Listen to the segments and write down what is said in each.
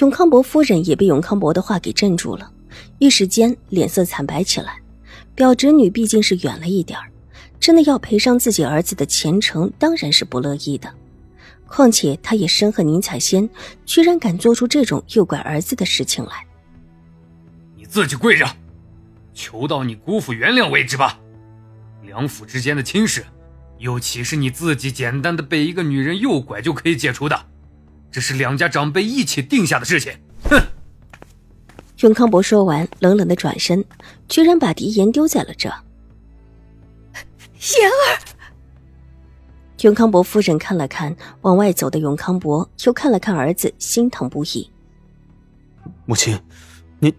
永康伯夫人也被永康伯的话给镇住了，一时间脸色惨白起来。表侄女毕竟是远了一点，真的要赔上自己儿子的前程，当然是不乐意的。况且他也深恨宁采仙居然敢做出这种诱拐儿子的事情来。你自己跪着，求到你姑父原谅为止吧。两府之间的亲事，又岂是你自己简单的被一个女人诱拐就可以解除的？这是两家长辈一起定下的事情。哼！永康伯说完，冷冷的转身，居然把狄言丢在了这。言儿，永康伯夫人看了看往外走的永康伯，又看了看儿子，心疼不已。母亲，您，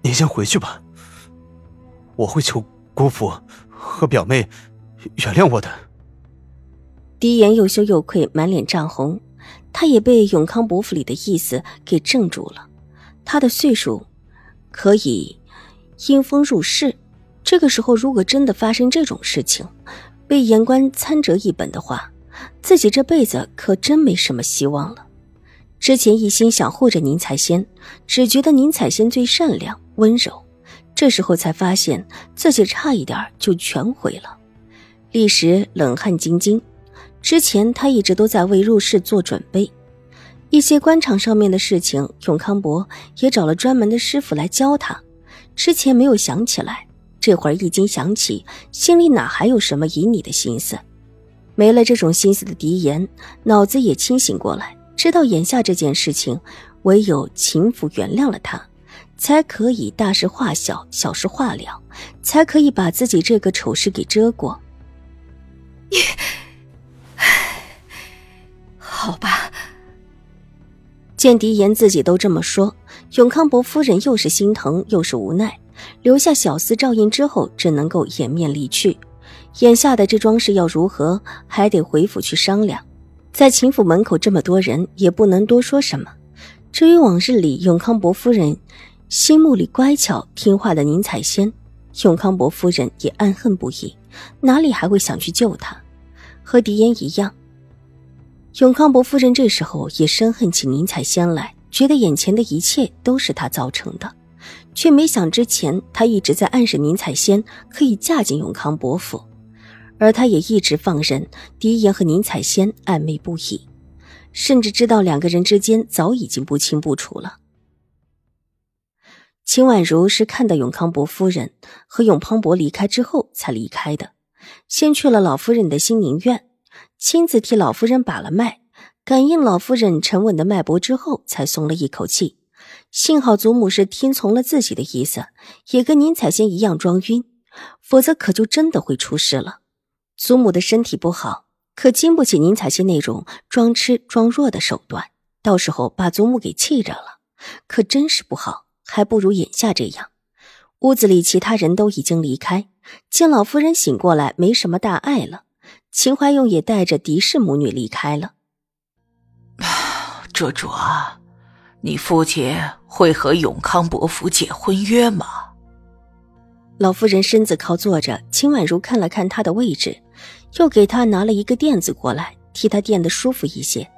您先回去吧。我会求姑父和表妹原谅我的。狄言又羞又愧，满脸涨红。他也被永康伯府里的意思给镇住了。他的岁数可以因风入世，这个时候如果真的发生这种事情，被言官参折一本的话，自己这辈子可真没什么希望了。之前一心想护着宁采仙，只觉得宁采仙最善良温柔，这时候才发现自己差一点就全毁了，立时冷汗津津。之前他一直都在为入世做准备，一些官场上面的事情，永康伯也找了专门的师傅来教他。之前没有想起来，这会儿一经想起，心里哪还有什么隐你的心思？没了这种心思的狄言，脑子也清醒过来，知道眼下这件事情，唯有秦府原谅了他，才可以大事化小，小事化了，才可以把自己这个丑事给遮过。你 好吧，见狄言自己都这么说，永康伯夫人又是心疼又是无奈，留下小厮照应之后，只能够掩面离去。眼下的这桩事要如何，还得回府去商量。在秦府门口这么多人，也不能多说什么。至于往日里永康伯夫人心目里乖巧听话的宁采仙，永康伯夫人也暗恨不已，哪里还会想去救她？和狄言一样。永康伯夫人这时候也深恨起宁采仙来，觉得眼前的一切都是她造成的，却没想之前她一直在暗示宁采仙可以嫁进永康伯府，而她也一直放任狄言和宁采仙暧昧不已，甚至知道两个人之间早已经不清不楚了。秦婉如是看到永康伯夫人和永康伯离开之后才离开的，先去了老夫人的新宁院。亲自替老夫人把了脉，感应老夫人沉稳的脉搏之后，才松了一口气。幸好祖母是听从了自己的意思，也跟宁采仙一样装晕，否则可就真的会出事了。祖母的身体不好，可经不起宁采仙那种装痴装弱的手段，到时候把祖母给气着了，可真是不好。还不如眼下这样。屋子里其他人都已经离开，见老夫人醒过来，没什么大碍了。秦怀勇也带着狄氏母女离开了。卓卓，你父亲会和永康伯父解婚约吗？老夫人身子靠坐着，秦婉如看了看她的位置，又给她拿了一个垫子过来，替她垫得舒服一些。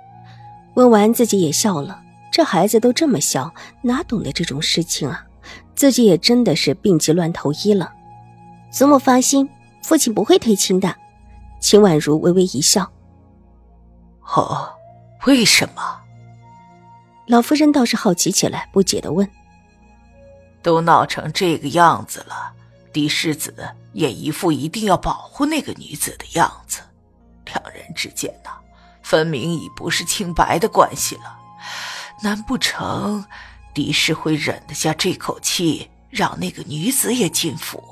问完，自己也笑了。这孩子都这么小，哪懂得这种事情啊？自己也真的是病急乱投医了。祖母放心，父亲不会退亲的。秦婉如微微一笑：“哦，为什么？”老夫人倒是好奇起来，不解的问：“都闹成这个样子了，狄世子也一副一定要保护那个女子的样子，两人之间呢，分明已不是清白的关系了。难不成嫡氏会忍得下这口气，让那个女子也进府？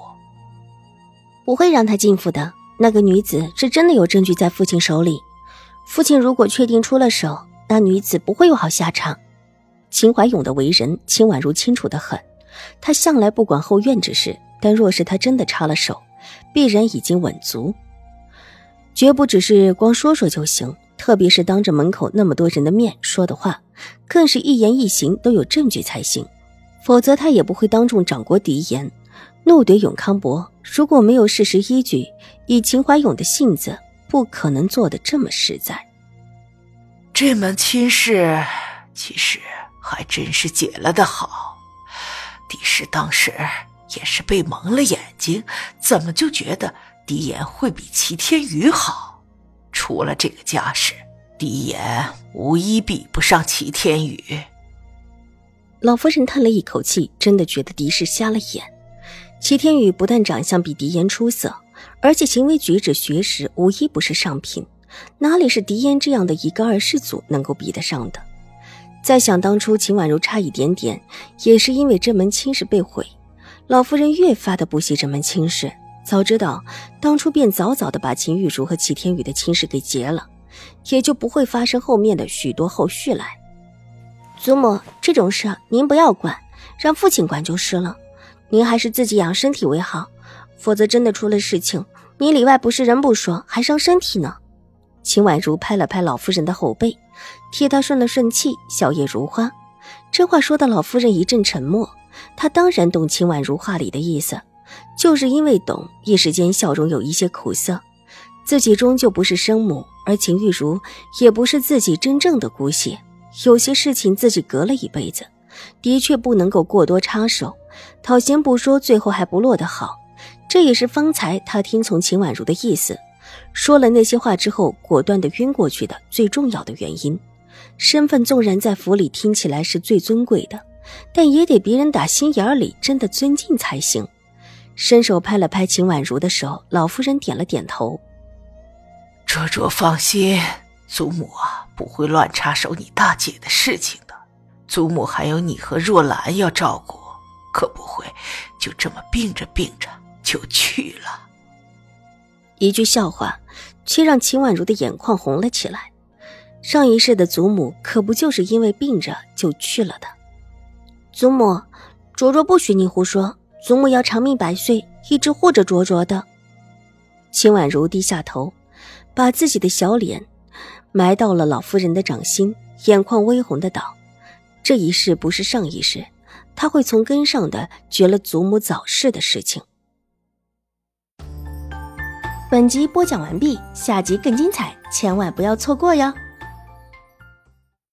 不会让她进府的。”那个女子是真的有证据在父亲手里，父亲如果确定出了手，那女子不会有好下场。秦怀勇的为人，秦婉如清楚的很，他向来不管后院之事，但若是他真的插了手，必然已经稳足，绝不只是光说说就行。特别是当着门口那么多人的面说的话，更是一言一行都有证据才行，否则他也不会当众掌掴狄言，怒怼永康伯。如果没有事实依据，以秦怀勇的性子，不可能做的这么实在。这门亲事，其实还真是解了的好。狄氏当时也是被蒙了眼睛，怎么就觉得狄言会比齐天宇好？除了这个家世，狄言无一比不上齐天宇。老夫人叹了一口气，真的觉得狄氏瞎了眼。齐天宇不但长相比狄言出色，而且行为举止、学识无一不是上品，哪里是狄言这样的一个二世祖能够比得上的？再想当初秦婉如差一点点，也是因为这门亲事被毁，老夫人越发的不惜这门亲事。早知道当初便早早的把秦玉茹和齐天宇的亲事给结了，也就不会发生后面的许多后续来。祖母，这种事您不要管，让父亲管就是了。您还是自己养身体为好，否则真的出了事情，你里外不是人不说，还伤身体呢。秦婉如拍了拍老夫人的后背，替她顺了顺气，笑靥如花。这话说的老夫人一阵沉默，她当然懂秦婉如话里的意思。就是因为懂，一时间笑容有一些苦涩。自己终究不是生母，而秦玉茹也不是自己真正的姑血。有些事情自己隔了一辈子，的确不能够过多插手。讨嫌不说，最后还不落得好。这也是方才他听从秦婉如的意思，说了那些话之后，果断的晕过去的最重要的原因。身份纵然在府里听起来是最尊贵的，但也得别人打心眼里真的尊敬才行。伸手拍了拍秦婉如的手，老夫人点了点头。卓卓放心，祖母啊不会乱插手你大姐的事情的。祖母还有你和若兰要照顾，可不会就这么病着病着就去了。一句笑话，却让秦婉如的眼眶红了起来。上一世的祖母可不就是因为病着就去了的？祖母，卓卓不许你胡说。祖母要长命百岁，一直护着卓卓的。秦婉如低下头，把自己的小脸埋到了老夫人的掌心，眼眶微红的道：“这一世不是上一世，他会从根上的绝了祖母早逝的事情。”本集播讲完毕，下集更精彩，千万不要错过哟。